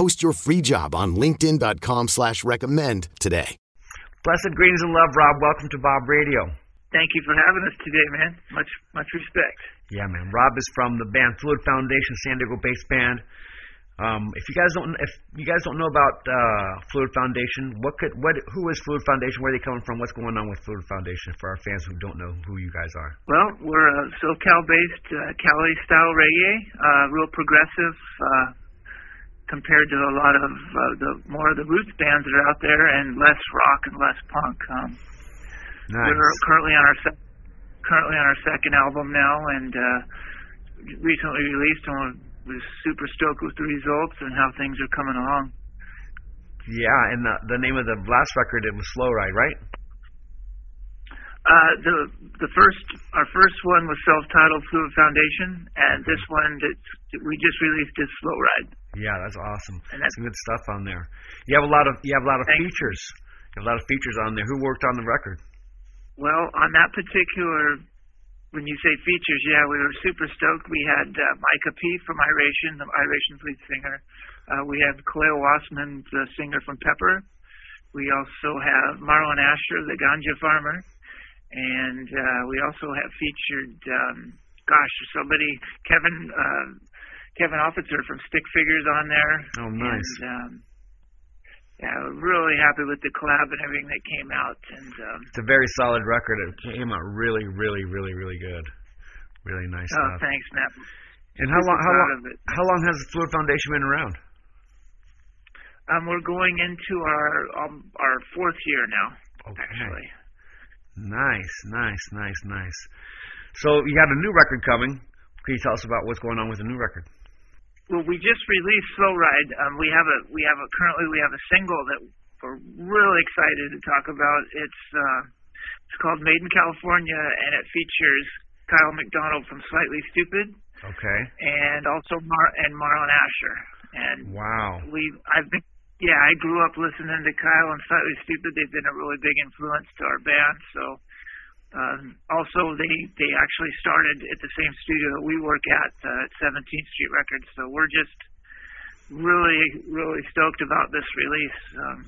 Post your free job on linkedin.com slash recommend today. Blessed greetings and love, Rob. Welcome to Bob Radio. Thank you for having us today, man. Much much respect. Yeah, man. Rob is from the band Fluid Foundation, San Diego-based band. Um, if you guys don't, if you guys don't know about uh, Fluid Foundation, what could, what, who is Fluid Foundation? Where are they coming from? What's going on with Fluid Foundation for our fans who don't know who you guys are? Well, we're a SoCal-based uh, Cali-style reggae, uh, real progressive uh, compared to a lot of uh, the more of the roots bands that are out there, and less rock and less punk. Um, Nice. We're currently on our sec- currently on our second album now, and uh, recently released, and was super stoked with the results and how things are coming along. Yeah, and the, the name of the last record it was Slow Ride, right? Uh, the the first our first one was self-titled Fluid Foundation, and this one that we just released is Slow Ride. Yeah, that's awesome. And that's- Some good stuff on there. You have a lot of you have a lot of you. features. You have a lot of features on there. Who worked on the record? Well, on that particular, when you say features, yeah, we were super stoked. We had uh, Micah P from Iration, the Iration's lead singer. Uh, we have Khalil Wassman, the singer from Pepper. We also have Marlon Asher, the ganja farmer, and uh, we also have featured, um, gosh, somebody Kevin uh, Kevin Offitzer from Stick Figures on there. Oh, nice. And, um, yeah, we're really happy with the collab and everything that came out, and um, It's a very solid record. It came out really, really, really, really good. Really nice Oh, stuff. thanks, Matt. And how long? How long? How long has the Fluid Foundation been around? Um, we're going into our um, our fourth year now, Okay. actually. Nice, nice, nice, nice. So you got a new record coming. Can you tell us about what's going on with the new record? Well, we just released Slow Ride. Um, we have a we have a currently we have a single that we're really excited to talk about. It's uh, it's called Made in California, and it features Kyle McDonald from Slightly Stoopid Okay. and also Mar and Marlon Asher. And Wow. we I've been yeah I grew up listening to Kyle and Slightly Stoopid. They've been a really big influence to our band. So um, also they they actually started at the same studio that we work at uh, at 17th Street Records. So we're just really really stoked about this release. Um,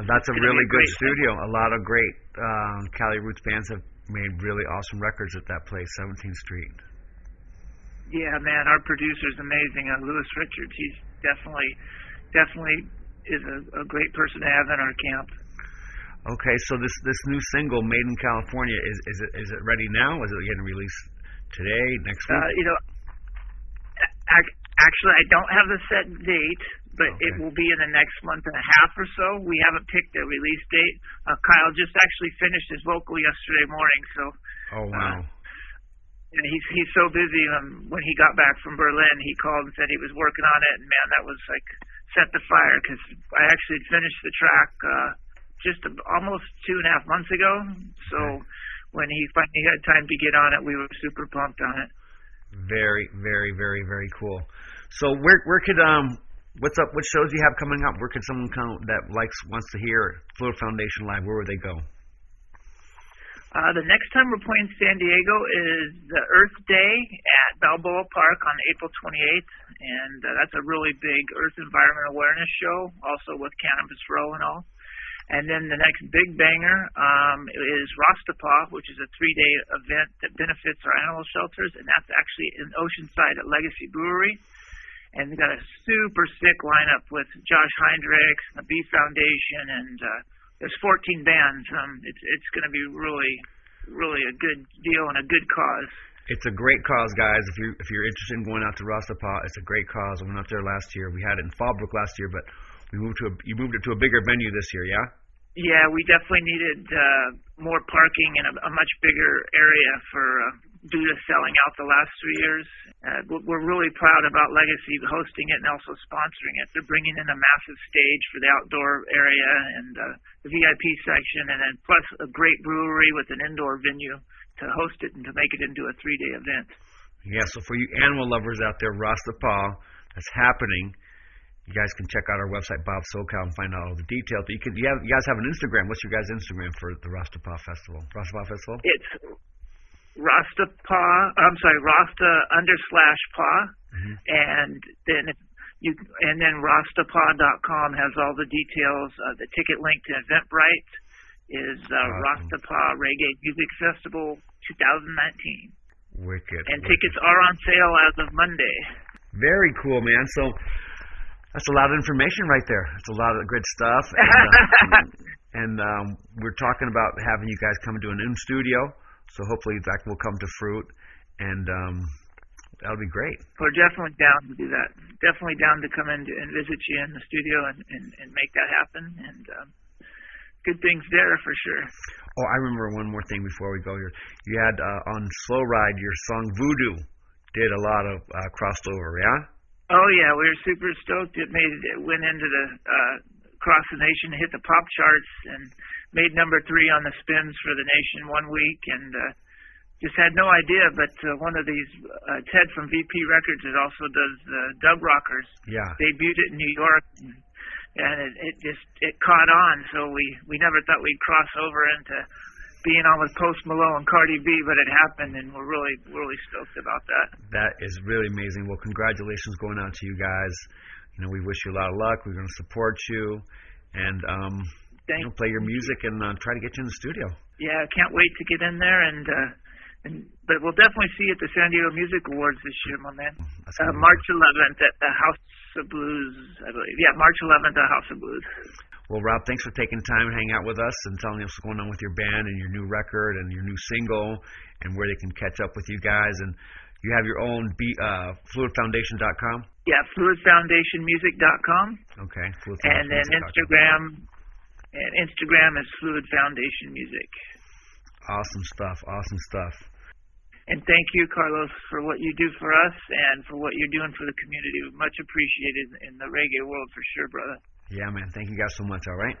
And That's a really a good studio. A lot of great um, Cali Roots bands have made really awesome records at that place, 17th Street. yeah, man, our producer's amazing. Uh, Lewis Richards, he's definitely definitely is a, a great person to have in our camp. Okay, so this this new single, "Made in California," is is it is it ready now? Is it getting released today, next week? Uh, you know, ac- actually, I don't have the set date, but it will be in the next month and a half or so. We haven't picked a release date. Uh, Kyle just actually finished his vocal yesterday morning, so oh wow. and he's he's so busy. Um, when he got back from Berlin, he called and said he was working on it, and man, that was like set the fire because I actually finished the track uh, just almost two and a half months ago. So when he finally had time to get on it, we were super pumped on it. Very, very, very, very cool. So where where could um what's up? What shows do you have coming up? Where could someone come that likes wants to hear Fluid Foundation live? Where would they go? Uh, the next time we're playing San Diego is the Earth Day at Balboa Park on April 28th, and uh, that's a really big Earth Environment Awareness show, also with Cannabis Row and all. And then the next big banger um, is Rastapa, which is a three-day event that benefits our animal shelters, and that's actually in Oceanside at Legacy Brewery. And we got a super sick lineup with Josh Heinrichs, the Bee Foundation, and uh, there's 14 bands. Um, it's it's going to be really really a good deal and a good cause. It's a great cause, guys. If you if you're interested in going out to Rastapa, it's a great cause. I went out there last year. We had it in Fallbrook last year, but we moved to a, you moved it to a bigger venue this year, yeah? Yeah, we definitely needed uh, more parking and a, a much bigger area for uh, due to selling out the last three years. Uh, we're really proud about Legacy hosting it and also sponsoring it. They're bringing in a massive stage for the outdoor area and uh, the VIP section, and then plus a great brewery with an indoor venue to host it and to make it into a three-day event. Yeah, so for you animal lovers out there, Rastapa, that's happening. You guys can check out our website, Bob SoCal, and find out all the details. But you can, you, have, you guys have an Instagram. What's your guys' Instagram for the Rastapa Festival? Rastapa Festival? It's Rastapa. I'm sorry, Rasta under slash pa, mm-hmm. and then you and then Rastapa.com has all the details. Uh, the ticket link to Eventbrite is uh, awesome. Rastapa Reggae Music Festival 2019. Wicked. And wicked. tickets are on sale as of Monday. Very cool, man. So that's a lot of information right there. It's a lot of good stuff. And, uh, and um, we're talking about having you guys come into an in studio. So hopefully that will come to fruit, and um, that'll be great. We're definitely down to do that. Definitely down to come in and visit you in the studio and, and, and make that happen. And um, good things there for sure. Oh, I remember one more thing before we go here. You had uh, on Slow Ride your song Voodoo did a lot of uh, crossover, yeah? Oh yeah, we were super stoked. It made it went into the uh, across the nation, hit the pop charts, and made number three on the spins for the nation one week, and uh, just had no idea. But uh, one of these, uh, Ted from VP Records, it also does uh, Dub Rockers. Yeah. Debuted it in New York, and, and it, it just it caught on. So we we never thought we'd cross over into being on with Post Malone and Cardi B, but it happened, and we're really really stoked about that. That is really amazing. Well, congratulations going out to you guys. You know, we wish you a lot of luck. We're going to support you, and um, Thank you know, play your music and uh, try to get you in the studio. Yeah, I can't wait to get in there and. uh and, but we'll definitely see you at the San Diego Music Awards this year, my man. Uh, March 11th at the House of Blues, I believe. Yeah, March 11th at the House of Blues. Well, Rob, thanks for taking time to hang out with us and telling us what's going on with your band and your new record and your new single and where they can catch up with you guys. And you have your own B, uh, fluidfoundation.com? Yeah, fluidfoundationmusic.com. Okay. and then Instagram and Instagram is Fluid Foundation Music. Awesome stuff. Awesome stuff. And thank you, Carlos, for what you do for us and for what you're doing for the community. Much appreciated in the reggae world for sure, brother. Yeah, man. Thank you guys so much. All right.